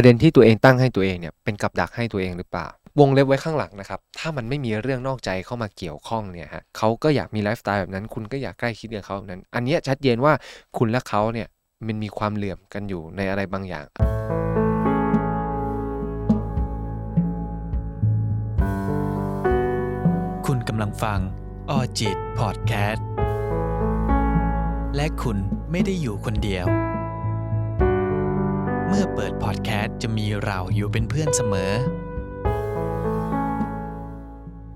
ประเด็นที่ตัวเองตั้งให้ตัวเองเนี่ยเป็นกับดักให้ตัวเองหรือเปล่า วงเล็บไว้ข้างหลังนะครับ ถ้ามันไม่มีเรื่องนอกใจเข้ามาเกี่ยวข้องเนี่ยฮะเขาก็อยากมีไลฟ์สไตล์แบบนั้น คุณก็อยากใกล้ชิดกับเขาแบบนั้น อันนี้ชัดเจนว่าคุณและเขาเนี่ยมันมีความเหลื่อมกันอยู่ในอะไรบางอย่างคุณกำลังฟังออจิตพอดแคสต์ และคุณไม่ได้อยู่คนเดียว เมื่อเปิดพอดแคสต์จะมีเราอยู่เป็นเพื่อนเสมอ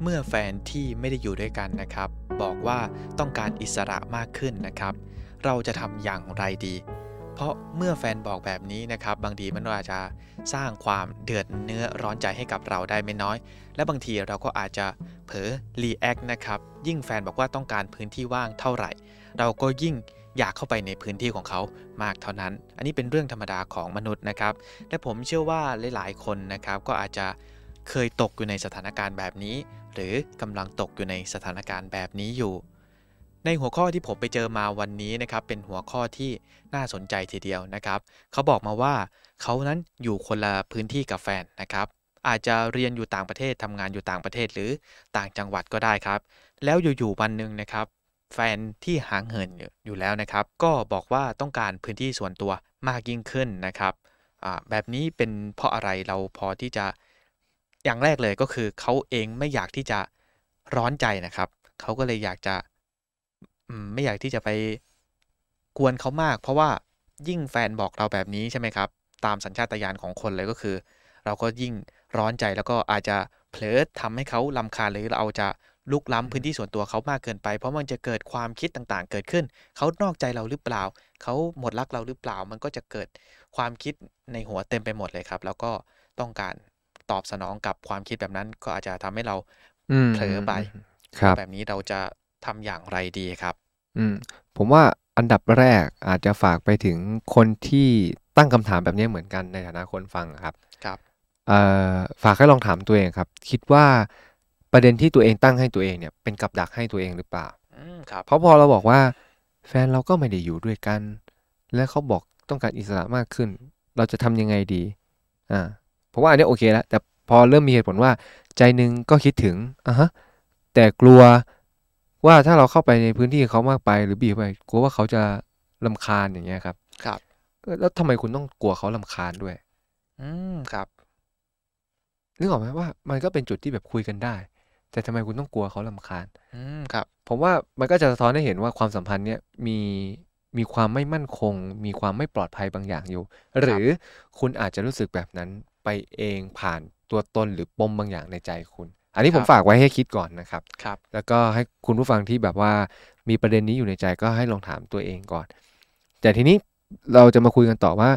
เมื่อแฟนที่ไม่ได้อยู่ด้วยกันนะครับ บอกว่าต้องการอิสระมากขึ้นนะครับ เราจะทำอย่างไรดี เพราะเมื่อแฟนบอกแบบนี้นะครับ บางทีมันอาจจะสร้างความเดือดเนื้อร้อนใจให้กับเราได้ไม่น้อย และบางทีเราก็อาจจะเผลอรีแอคนะครับ ยิ่งแฟนบอกว่าต้องการพื้นที่ว่างเท่าไหร่ เราก็ยิ่ง อยากเข้าไปในพื้นที่ของเขามากเท่านั้น อันนี้เป็นเรื่องธรรมดาของมนุษย์นะครับ และผมเชื่อว่าหลาย ๆ คนนะครับก็อาจจะเคยตกอยู่ในสถานการณ์แบบนี้ หรือกำลังตกอยู่ในสถานการณ์แบบนี้อยู่ ในหัวข้อที่ผมไปเจอมาวันนี้นะครับเป็นหัวข้อที่น่าสนใจทีเดียวนะครับ เขาบอกมาว่าเขานั้นอยู่คนละพื้นที่กับแฟนนะครับอาจจะเรียนอยู่ต่างประเทศทำงานอยู่ต่างประเทศหรือต่างจังหวัดก็ได้ครับ แล้วอยู่ๆวันหนึ่งนะครับ แฟนที่ห่างเหินอยู่แล้วนะครับ ก็บอกว่าต้องการพื้นที่ส่วนตัวมากยิ่งขึ้นนะครับแบบนี้เป็นเพราะอะไรเราพอที่จะอย่างแรกเลยก็คือเขาเองไม่อยากที่จะร้อนใจนะครับเขาก็เลยอยากจะไม่อยากที่จะไปกวนเขามาก เพราะว่ายิ่งแฟนบอกเราแบบนี้ใช่ไหมครับ ตามสัญชาตญาณของคนเลยก็คือ เราก็ยิ่งร้อนใจแล้วก็อาจจะเผลอทำให้เขาลำคาญหรือเราจะ ลุกล้ำพื้นที่ส่วนตัวเขามากเกินไป เพราะมันจะเกิดความคิดต่างๆ เกิดขึ้น เขานอกใจเราหรือเปล่า เขาหมดรักเราหรือเปล่า มันก็จะเกิดความคิดในหัวเต็มไปหมดเลยครับ แล้วก็ต้องการตอบสนองกับความคิดแบบนั้น ก็อาจจะทำให้เราอืมเผลอไปครับแบบนี้เราจะทำอย่างไรดีครับ อืมผมว่าอันดับแรกอาจจะฝากไปถึงคนที่ตั้งคำถามแบบนี้เหมือนกันในฐานะคนฟังครับ ครับเอ่อฝากให้ลองถามตัวเองครับ คิดว่า ประเด็นที่ตัวเองตั้งให้ตัวเองเนี่ยเป็นกับดักให้ตัวเองหรือเปล่า อืมครับ เพราะพอเราบอกว่า แฟนเราก็ไม่ได้อยู่ด้วยกัน และเขาบอกต้องการอิสระมากขึ้น เราจะทำยังไงดี อ่าผมว่าอันนี้โอเคแล้วแต่พอเริ่มมีเหตุผลว่า ใจหนึ่งก็คิดถึงอะฮะแต่กลัวว่าถ้าเราเข้าไปในพื้นที่เขามากไป หรือบีบไปกลัวว่าเขาจะลำคาญอย่างเงี้ยครับครับ เออแล้วทำไมคุณต้องกลัวเขาลำคาญด้วย อืมครับ นึกออกไหมว่ามันก็เป็นจุดที่แบบคุยกันได้ แต่ทำไมคุณต้องกลัวเขาลำคาญอืมครับ ผมว่ามันก็จะสะท้อนให้เห็นว่าความสัมพันธ์เนี้ยมีมีความไม่มั่นคง มีความไม่ปลอดภัยบางอย่างอยู่ หรือคุณอาจจะรู้สึกแบบนั้นไปเองผ่านตัวตนหรือปมบางอย่างในใจคุณ อันนี้ผมครับฝากไว้ให้คิดก่อนนะครับครับ แล้วก็ให้คุณผู้ฟังที่แบบว่ามีประเด็นนี้อยู่ในใจก็ให้ลองถามตัวเองก่อน แต่ทีนี้เราจะมาคุยกันต่อว่า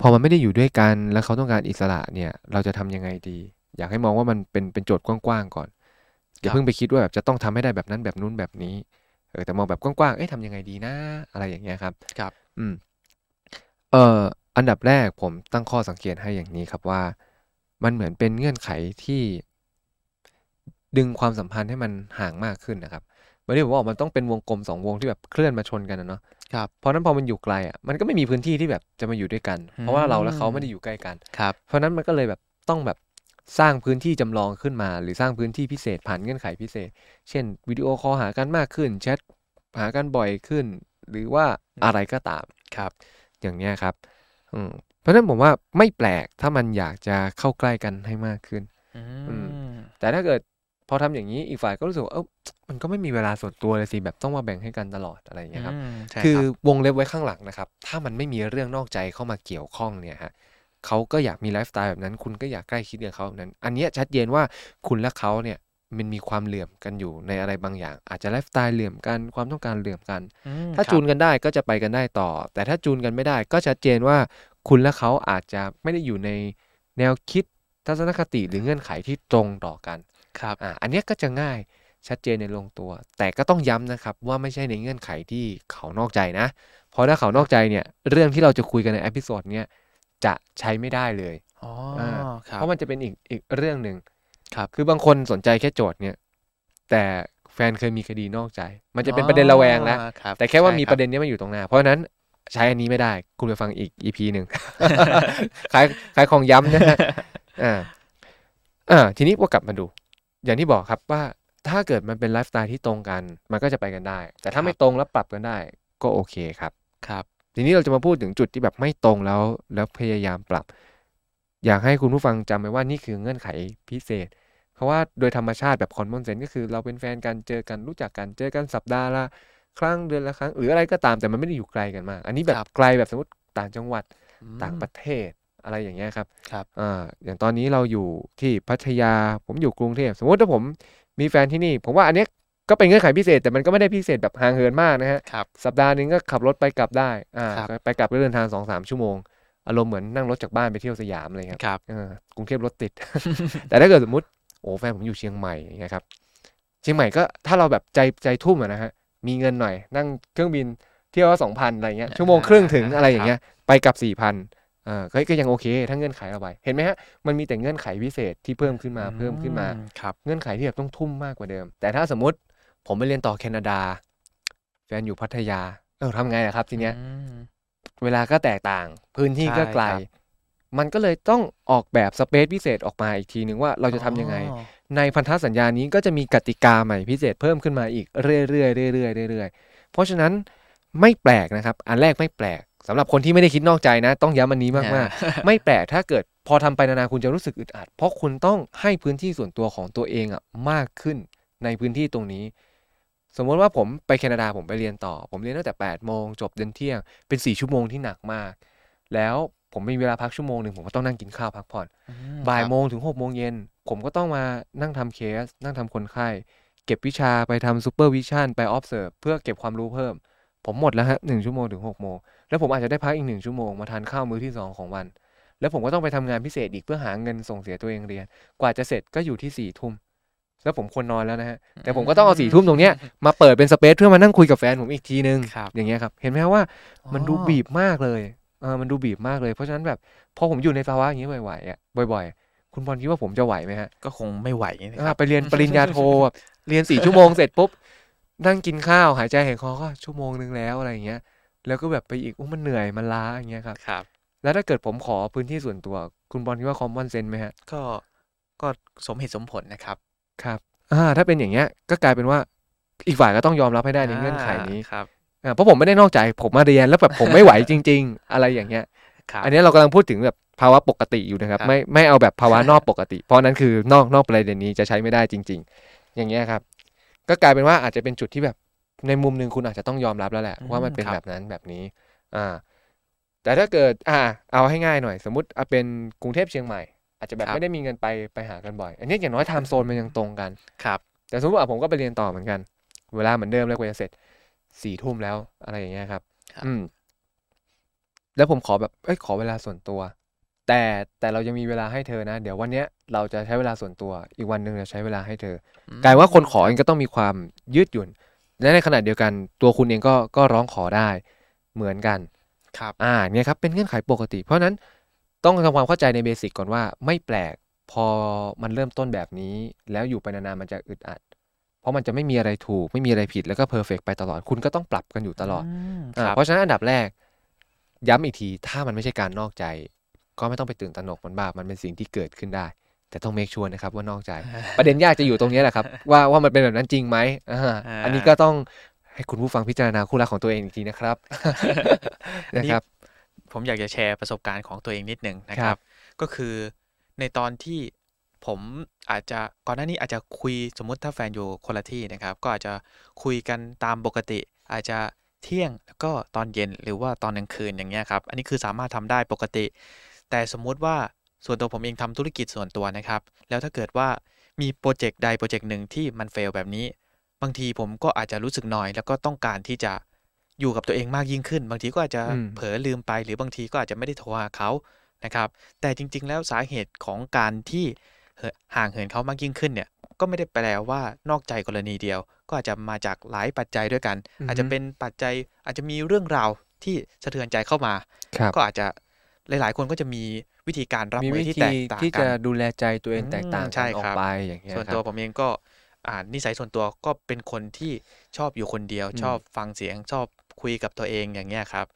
พอมันไม่ได้อยู่ด้วยกันแล้วเขาต้องการอิสระเนี่ย เราจะทำยังไงดี อยากให้มองว่ามันเป็นเป็นโจทย์กว้างๆก่อน อย่าครับเพิ่งไปคิดว่าแบบจะต้องทำให้ได้แบบนั้นแบบนู้นแบบนี้เออแต่มองแบบกว้างๆเอ๊ะทำยังไงดีนะ อะไรอย่างเงี้ยครับครับ อืมเอ่ออันดับแรกผมตั้งข้อสังเกตให้อย่างนี้ครับว่า มันเหมือนเป็นเงื่อนไขที่ ดึงความสัมพันธ์ให้มันห่างมากขึ้นนะครับวันนี้ผมบอกมันต้องเป็นวงกลมสองวงที่แบบเคลื่อนมาชนกันนะเนาะครับเพราะฉะนั้นพอมันอยู่ไกลอะมันก็ไม่มีพื้นที่ที่แบบจะมาอยู่ด้วยกัน เพราะว่าเราและเขาอืมไม่ได้อยู่ใกล้กันครับเพราะฉะนั้นมันก็เลยแบบต้องแบบ สร้างพื้นที่จำลองขึ้นมา หรือสร้างพื้นที่พิเศษผ่านเงื่อนไขพิเศษ เช่นวิดีโอคอลหากันมากขึ้นแชทหากันบ่อยขึ้น หรือว่าอะไรก็ตามครับ อย่างเนี้ยครับอืมเพราะฉะนั้นผมว่าไม่แปลกถ้ามันอยากจะเข้าใกล้กันให้มากขึ้นอือืมแต่ถ้าเกิดพอทำอย่างนี้อีกฝ่ายก็รู้สึกว่าเออมันก็ไม่มีเวลาส่วนตัวเลยสิแบบต้องมาแบ่งให้กันตลอดอะไรอย่างเงี้ยครับอืมใช่คือรับวงเล็บไว้ข้างหลังนะครับ ถ้ามันไม่มีเรื่องนอกใจเข้ามาเกี่ยวข้องเนี่ยฮะ เขาก็อยากมีไลฟ์สไตล์แบบนั้น คุณก็อยากใกล้ชิดกับเขาแบบนั้น อันเนี้ยชัดเจนว่าคุณและเขาเนี่ยมันมีความเหลื่อมกันอยู่ในอะไรบางอย่าง อาจจะไลฟ์สไตล์เหลื่อมกันความต้องการเหลื่อมกันอืมถ้าครับจูนกันได้ก็จะไปกันได้ต่อ แต่ถ้าจูนกันไม่ได้ก็ชัดเจนว่าคุณและเขาอาจจะไม่ได้อยู่ในแนวคิดทัศนคติหรือเงื่อนไขที่ตรงต่อกันครับอ่าอันเนี้ยก็จะง่ายชัดเจนในลงตัว แต่ก็ต้องย้ำนะครับว่าไม่ใช่ในเงื่อนไขที่เขานอกใจนะ เพราะถ้าเขานอกใจเนี่ยเรื่องที่เราจะคุยกันใน episode เนี้ย จะใช้ไม่ได้เลยอ๋ออ่าครับเพราะมันจะเป็นอีกอีกเรื่องหนึ่งครับคือบางคนสนใจแค่โจทย์เนี่ย แต่แฟนเคยมีคดีนอกใจ มันจะเป็นประเด็นระแวงแล้วอ๋อรับแต่แค่ว่าใช่มีคบประเด็นนี้มาอยู่ตรงหน้า เพราะฉะนั้นใช้อันนี้ไม่ได้ คุณไปฟังอีก EP หนึ่งขายขายของย้ำนะฮะอ่าอ่าทีนี้พอกลับมาดู อย่างที่บอกครับว่าถ้าเกิดมันเป็นไลฟ์สไตล์ที่ตรงกัน มันก็จะไปกันได้ แต่ถ้าไม่ตรงแล้วปรับกันได้ ก็โอเคครับ ครับ ทีนี้เราจะมาพูดถึงจุดที่แบบไม่ตรงแล้วแล้วพยายามปรับ อยากให้คุณผู้ฟังจำไว้ว่านี่คือเงื่อนไขพิเศษ เพราะว่าโดยธรรมชาติแบบคอนมอนเซนก็คือ เราเป็นแฟนกันเจอกันรู้จักกันเจอกันสัปดาห์ละครั้งเดือนละครั้งหรืออะไรก็ตามแต่มันไม่ได้อยู่ไกลกันมาก อันนี้แบบครับไกลแบบสมมติต่างจังหวัดอืมต่างประเทศอะไรอย่างเงี้ยครับครับอ่าอย่างตอนนี้เราอยู่ที่พัทยาผมอยู่กรุงเทพสมมติถ้าผมมีแฟนที่นี่ ผมว่าอันเนี้ย ก็เป็นเงื่อนไขพิเศษแต่มันก็ไม่ได้พิเศษแบบห่างเหินมากนะฮะครับสัปดาห์หนึงก็ขับรถไปกลับได้อ่าครับ ไปกลับก็เดินทางสองสามชั่วโมง อารมณ์เหมือนนั่งรถจากบ้านไปเที่ยวสยามอะไรครับครับ เออกรุงเทพรถติด แต่ถ้าเกิดสมมติโอ้แฟนผมอยู่เชียงใหม่อย่างเงี้ยครับเชียงใหม่ก็ถ้าเราแบบใจใจทุ่มอะนะฮะมีเงินหน่อย นั่งเครื่องบินเที่ยวสองพันอะไรเงี้ยชั่วโมงครึ่งถึงอะไรอย่างเงี้ยไปกลับสี่พันอ่าก็ก็ยังโอเคถ้าเงื่อนไขเอาไว้เห็นไหมฮะมันมีแต่เงื่อนไขพิเศษที่เพิ่มขึ้นมาเพิ่มขึ้นมาอืครับ เงื่อนไขที่แบบต้องทุ่มมากกว่าเดิม แต่ถ้าสมมติ ผมไปเรียนต่อแคนาดา แฟนอยู่พัทยาเออทำไงอะครับ ทีเนี้ยอืมเวลาก็แตกต่าง พื้นที่ก็ใช่ไกลครับมันก็เลยต้องออกแบบสเปซพิเศษออกมาอีกทีหนึ่งว่าเราจะทำยังไงอ๋อในพันธสัญญานี้ก็จะมีกติกาใหม่พิเศษเพิ่มขึ้นมาอีกเรื่อยๆเรื่อยๆเรื่อยๆเพราะฉะนั้นไม่แปลกนะครับ อันแรกไม่แปลกสำหรับคนที่ไม่ได้คิดนอกใจนะ ต้องย้ำอันนี้มากๆ ไม่แปลกถ้าเกิดพอทำไปนานๆคุณจะรู้สึกอึดอัด เพราะคุณต้องให้พื้นที่ส่วนตัวของตัวเองอะมากขึ้นในพื้นที่ตรงนี้ สมมติว่าผมไปแคนาดาผมไปเรียนต่อ ผมเรียนตั้งแต่8ปดโมงจบเดินเที่ยงเป็น4ชั่วโมงที่หนักมาก แล้วผมมีเวลาพักชั่วโมงหนึ่งผมก็ต้องนั่งกินข้าวพักผ่อนอืมบ่ายครับโมงถึง6โมงเย็นผมก็ต้องมานั่งทำเคส นั่งทำคนไข้ เก็บวิชาไปทำ supervision ไป observe เพื่อเก็บความรู้เพิ่ม ผมหมดแล้วฮะหนึ่งชั่วโมงถึง6กโมงแล้วผมอาจจะได้พักอีกหนึ่งชั่วโมงมาทานข้าวมื้อที่ 2 ของวัน แล้วผมก็ต้องไปทำงานพิเศษอีกเพื่อหาเงินส่งเสียตัวเองเรียน กว่าจะเสร็จก็อยู่ที่สี่ทุ่ม แล้วผมควรนอนแล้วนะฮะแต่ผมก็ต้องเอาสี่ทุ่มตรงเนี้ยมาเปิดเป็นสเปซเพื่อมานั่งคุยกับแฟนผมอีกทีนึงครับอย่างเงี้ยครับเห็นไหมครับว่ามันดูอ๋อบีบมากเลยเออมันดูบีบมากเลยเพราะฉะนั้นแบบพอผมอยู่ในภาวะอย่างนี้บ่อยๆอะบ่อย ๆ คุณบอลคิดว่าผมจะไหวไหมฮะก็คงไม่ไหวนะอ่าครับไปเรียนปริญญาโทแบบเรียนสี่ชั่วโมงเสร็จปุ๊บนั่งกินข้าวหายใจหายคอก็ชั่วโมงนึงแล้วอะไรอย่างเงี้ย แล้วก็แบบไปอีกอู้มันเหนื่อยมันล้าอย่างเงี้ยครับครับ แล้วถ้าเกิดผมขอพื้นที่ส่วนตัว คุณบอลคิดว่าคอมมอนเซนไหมฮะก็ก็สมเหตุสมผลนะครับ ครับอ่าถ้าเป็นอย่างเงี้ยก็กลายเป็นว่าอีกฝ่ายก็ต้องยอมรับให้ได้ในเงื่อนไขนี้ครับอ่าเพราะผมไม่ได้นอกใจผมมาเรียนแล้วแบบผมไม่ไหวจริง ๆ อะไรอย่างเงี้ยครับอันนี้เรากำลังพูดถึงแบบภาวะปกติอยู่นะครับครับ ไม่ไม่เอาแบบภาวะนอกปกติ เพราะนั้นคือนอกนอกประเด็นนี้จะใช้ไม่ได้จริง ๆ อย่างเงี้ยครับ ก็กลายเป็นว่าอาจจะเป็นจุดที่แบบในมุมหนึ่งคุณอาจจะต้องยอมรับแล้วแหละ ว่ามันเป็นแบบนั้นแบบนี้ อ่า แต่ถ้าเกิด อ่า เอาให้ง่ายหน่อย สมมติเอาเป็นกรุงเทพเชียงใหม่ อาจจะแบบไม่ได้มีเงินไปไปหากันบ่อย อันนี้อย่างน้อยไทม์โซนมันยังตรงกันครับแต่สมมติว่าผมก็ไปเรียนต่อเหมือนกัน เวลาเหมือนเดิมเลยกว่าจะเสร็จสี่ทุ่มแล้วอะไรอย่างเงี้ยครับครับ อืม แล้วผมขอแบบเอ้ยขอเวลาส่วนตัว แต่แต่เรายังมีเวลาให้เธอนะ เดี๋ยววันเนี้ยเราจะใช้เวลาส่วนตัว อีกวันหนึ่งจะใช้เวลาให้เธอกลายว่าคนขอเองก็ต้องมีความยืดหยุ่นและในขณะเดียวกัน ตัวคุณเองก็ก็ร้องขอได้เหมือนกัน ครับ อ่า เนี่ยครับเป็นเงื่อนไขปกติ เพราะฉะนั้น ต้องทำความเข้าใจในเบสิกก่อนว่าไม่แปลกพอมันเริ่มต้นแบบนี้ แล้วอยู่ไปนานๆมันจะอึดอัด เพราะมันจะไม่มีอะไรถูก ไม่มีอะไรผิดแล้วก็เพอร์เฟกไปตลอดคุณก็ต้องปรับกันอยู่ตลอดมอ่าครับเพราะฉะนั้นอันดับแรก ย้ำอีกทีถ้ามันไม่ใช่การนอกใจ ก็ไม่ต้องไปตื่นตระหนกมันบ้ามันเป็นสิ่งที่เกิดขึ้นได้ แต่ต้องเมคชัวร์นะครับว่านอกใจ ประเด็นยากจะอยู่ตรงนี้แหละครับ ว่าว่ามันเป็นแบบนั้นจริงไหมอ่าอ่าอันนี้ก็ต้องให้คุณผู้ฟังพิจารณาคู่รักของตัวเองอีกทีนะครับนะครับ ผมอยากจะแชร์ประสบการณ์ของตัวเองนิดหนึ่งนะคครัรับบก็คือในตอนที่ผมอาจจะก่อนหน้านี้อาจจะคุยสมมุติถ้าแฟนอยู่คนละที่นะครับ ก็อาจจะคุยกันตามปกติ อาจจะเที่ยงแล้วก็ตอนเย็นหรือว่าตอนกลางคืนอย่างเงี้ยครับ อันนี้คือสามารถทำได้ปกติ แต่สมมุติว่าส่วนตัวผมเองทำธุรกิจส่วนตัวนะครับ แล้วถ้าเกิดว่ามีโปรเจกต์ใดโปรเจกต์หนึ่งที่มันเฟลแบบนี้ บางทีผมก็อาจจะรู้สึกหน่อย แล้วก็ต้องการที่จะ อยู่กับตัวเองมากยิ่งขึ้น บางทีก็อาจจะอืมเผลอลืมไป หรือบางทีก็อาจจะไม่ได้โทรหาเขานะครับ แต่จริง ๆ แล้วสาเหตุของการที่เหินห่างเหินเขามากยิ่งขึ้นเนี่ยก็ไม่ได้แปลว่านอกใจกรณีเดียว ก็อาจจะมาจากหลายปัจจัยด้วยกันอือฮึอาจจะเป็นปัจจัยอาจจะมีเรื่องราวที่สะเทือนใจเข้ามาครับก็อาจจะหลาย ๆ คนก็จะมีวิธีการรับมีมือวิที่ธีแตกต่างที่กัจะนดูแลใจตัวเองอืมแตกต่างใช่กันออครักบไปอย่างเงี้ยส่วนครัตัวบผมเองก็อ่านิสัยส่วนตัวก็เป็นคนที่ชอบอยู่คนเดียวอืมชอบฟังเสียงชอบ คุยกับตัวเองอย่างเงี้ยครับ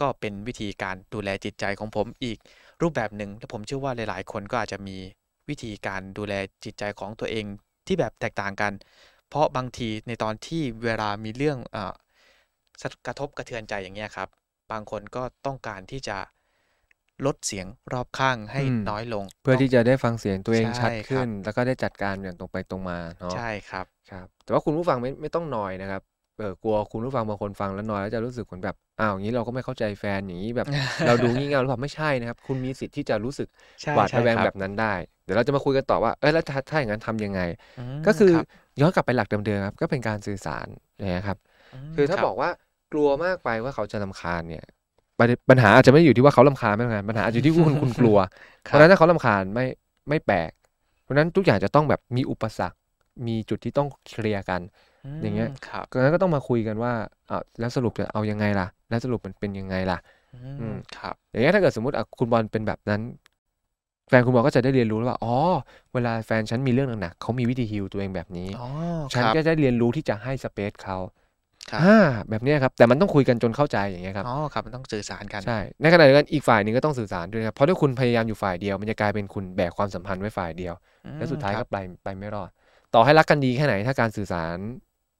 ก็เป็นวิธีการดูแลจิตใจของผมอีกรูปแบบหนึ่งและผมเชื่อว่าหลาย ๆ คนก็อาจจะมีวิธีการดูแลจิตใจของตัวเองที่แบบแตกต่างกัน เพราะบางทีในตอนที่เวลามีเรื่องเอ่อกระทบกระเทือนใจอย่างเงี้ยครับ บางคนก็ต้องการที่จะลดเสียงรอบข้างให้อืมน้อยลง เพื่อต้องที่จะได้ฟังเสียงตัวเองใช่ชัดครับขึ้น แล้วก็ได้จัดการอย่างตรงไปตรงมาเนาะใช่ครับครับ แต่ว่าคุณผู้ฟังไม่ไม่ต้องนอยนะครับ เออกลัวคุณผู้ฟังบางคนฟังแล้วนอยแล้วจะรู้สึกเหมือนแบบอ้าวอย่างนี้เราก็ไม่เข้าใจแฟนอย่างนี้แบบ เราดูงี่เง่าหรือเปล่าไม่ใช่นะครับ คุณมีสิทธิ์ที่จะรู้สึกใช่หวาดใช่ระแวงครับแบบนั้นได้ เดี๋ยวเราจะมาคุยกันต่อว่าเออแล้วถ้าถ้าอย่างนั้นทำยังไงมก็คือรับย้อนกลับไปหลักเดิมๆครับก็เป็นการสื่อสารนะครับมคือถ้ารับบอกว่ากลัวมากไปว่าเขาจะรำคาญเนี่ยประเด็นปัญหาอาจจะไม่ได้อยู่ที่ว่าเขารำคาญไม่รำคาญปัญหาอาจจะอยู่ที่คุณคุณกลัวเพคราะรัฉะบนั้นถ้าเขารำคาญไม่ไม่แปลกเพราะฉะนั้นทุกอย่างจะต้องแบบมีอุปสรรค มีจุดที่ต้องเคลียร์กัน อย่างเงี้ยมครับก็งั้นก็ต้องมาคุยกันว่าอ่าแล้วสรุปจะเอายังไงล่ะ แล้วสรุปมันเป็นยังไงล่ะ อือืมมครับ อย่างเงี้ยถ้าเกิดสมมติอะคุณบอลเป็นแบบนั้น แฟนคุณบอลก็จะได้เรียนรู้แล้วว่า อ๋อ เวลาแฟนฉันมีเรื่องหนักๆเขามีวิธีฮิลตัวเองแบบนี้อ๋อฉันครับก็จะเรียนรู้ที่จะให้สเปซเขาครับอ่าแบบเนี้ยครับ แต่มันต้องคุยกันจนเข้าใจอย่างเงี้ยครับ อ๋อ ครับ มันต้องสื่อสารกัน ใช่ ในขณะเดียวกันอีกฝ่ายหนึ่งก็ต้องสื่อสารด้วยครับ เพราะถ้าคุณพยายามอยู่ฝ่ายเดียว มันจะกลายเป็นคุณแบกความสัมพันธ์ไว้ฝ่ายเดียวอืมและสุดท้ายคก็รับไปไปไม่รอด ต่อให้รักกันดีแค่ไหน ถ้าการสื่อสาร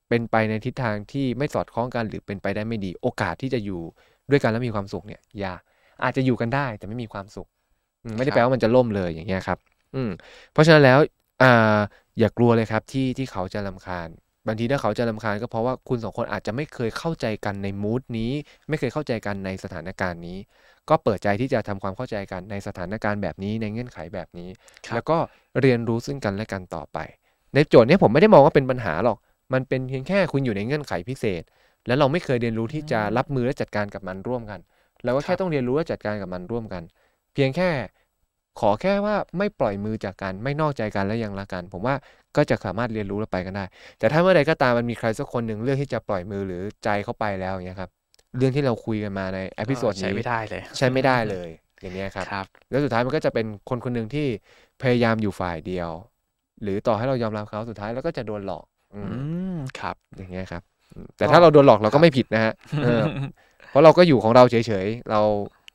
เป็นไปในทิศทางที่ไม่สอดคล้องกันหรือเป็นไปได้ไม่ดี โอกาสที่จะอยู่ด้วยกันแล้วมีความสุขเนี่ยยากอาจจะอยู่กันได้แต่ไม่มีความสุขอืมไม่ได้แปลว่ามันจะล่มเลยอย่างเงี้ยครับ อืมเพราะฉะนั้นแล้วอ่าอย่ากลัวเลยครับที่ที่เขาจะรำคาญบางทีถ้าเขาจะรำคาญก็เพราะว่าคุณสองคนอาจจะไม่เคยเข้าใจกันในมูดนี้ ไม่เคยเข้าใจกันในสถานการณ์นี้ ก็เปิดใจที่จะทำความเข้าใจกันในสถานการณ์แบบนี้ในเงื่อนไขแบบนี้ครับแล้วก็เรียนรู้ซึ่งกันและกันต่อไป ในโจทย์เนี้ยผมไม่ได้มองว่าเป็นปัญหาหรอก มันเป็นเพียงแค่คุณอยู่ในเงื่อนไขพิเศษ แล้วเราไม่เคยเรียนรู้ที่จะรับมือและจัดการกับมันร่วมกันเราก็ครัแค่ต้องเรียนรู้และจัดการกับมันร่วมกัน เพียงแค่ขอแค่ว่าไม่ปล่อยมือจากกันไม่นอกใจกันและยังรักกัน ผมว่าก็จะสามารถเรียนรู้และไปกันได้ แต่ถ้าเมื่อใดก็ตามมันมีใครสักคนหนึ่งเลือกที่จะปล่อยมือหรือใจเข้าไปแล้วอย่างเงี้ยครับเรื่องที่เราคุยกันมาใน episode นี้ใช้ไม่ได้เลย ใช้ไม่ได้เลย อย่างเงี้ยครับครับแล้วสุดท้ายมันก็จะเป็นคนคนหนึ่งที่พยายามอยู่ฝ่ายเดียว หรือต่อให้เรายอมรับเขาสุดท้ายเราก็จะโดนหลอก อือืมม ครับ อย่างเงี้ยครับอืมแต่ก็ถ้าเราโดนหลอกเราครัก็บไม่ผิดนะฮะเออเพราะเราก็อยู่ของเราเฉยๆ เรา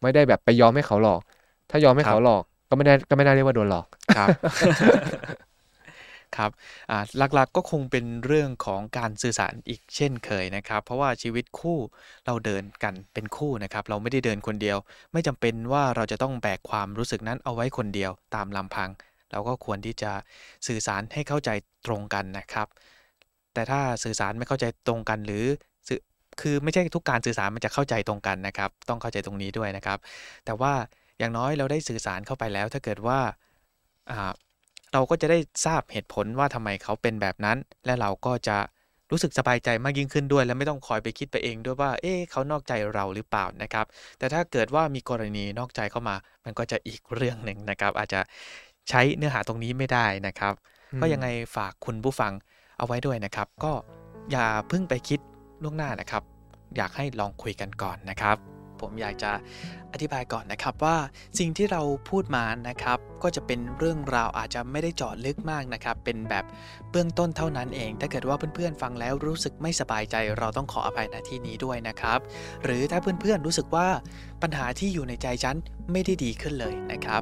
ไม่ได้แบบไปยอมให้เขาหลอก ถ้ายอมให้ครับเขาหลอกก็ไม่ได้ก็ไม่ได้เรียกว่าโดนหลอกครับครับอ่าหลักๆก็คงเป็นเรื่องของการสื่อสารอีกเช่นเคยนะครับ เพราะว่าชีวิตคู่เราเดินกันเป็นคู่นะครับ เราไม่ได้เดินคนเดียว ไม่จำเป็นว่าเราจะต้องแบกความรู้สึกนั้นเอาไว้คนเดียวตามลำพัง เราก็ควรที่จะสื่อสารให้เข้าใจตรงกันนะครับ แต่ถ้าสื่อสารไม่เข้าใจตรงกันหรือสื่อคือไม่ใช่ทุกการสื่อสารมันจะเข้าใจตรงกันนะครับ ต้องเข้าใจตรงนี้ด้วยนะครับ แต่ว่าอย่างน้อยเราได้สื่อสารเข้าไปแล้ว ถ้าเกิดว่าอ่าเราก็จะได้ทราบเหตุผลว่าทำไมเขาเป็นแบบนั้น และเราก็จะรู้สึกสบายใจมากยิ่งขึ้นด้วย และไม่ต้องคอยไปคิดไปเองด้วยว่า เอ๊ะเขานอกใจเราหรือเปล่านะครับ แต่ถ้าเกิดว่ามีกรณีนอกใจเข้ามา มันก็จะอีกเรื่องหนึ่งนะครับ อาจจะใช้เนื้อหาตรงนี้ไม่ได้นะครับอืมก็ยังไงฝากคุณผู้ฟัง เอาไว้ด้วยนะครับ ก็อย่าเพิ่งไปคิดล่วงหน้านะครับ อยากให้ลองคุยกันก่อนนะครับ ผมอยากจะอธิบายก่อนนะครับว่าสิ่งที่เราพูดมานะครับ ก็จะเป็นเรื่องราวอาจจะไม่ได้เจาะลึกมากนะครับ เป็นแบบเบื้องต้นเท่านั้นเอง ถ้าเกิดว่าเพื่อนๆฟังแล้วรู้สึกไม่สบายใจ เราต้องขออภัยณที่นี้ด้วยนะครับ หรือถ้าเพื่อนๆรู้สึกว่าปัญหาที่อยู่ในใจฉันไม่ได้ดีขึ้นเลยนะครับ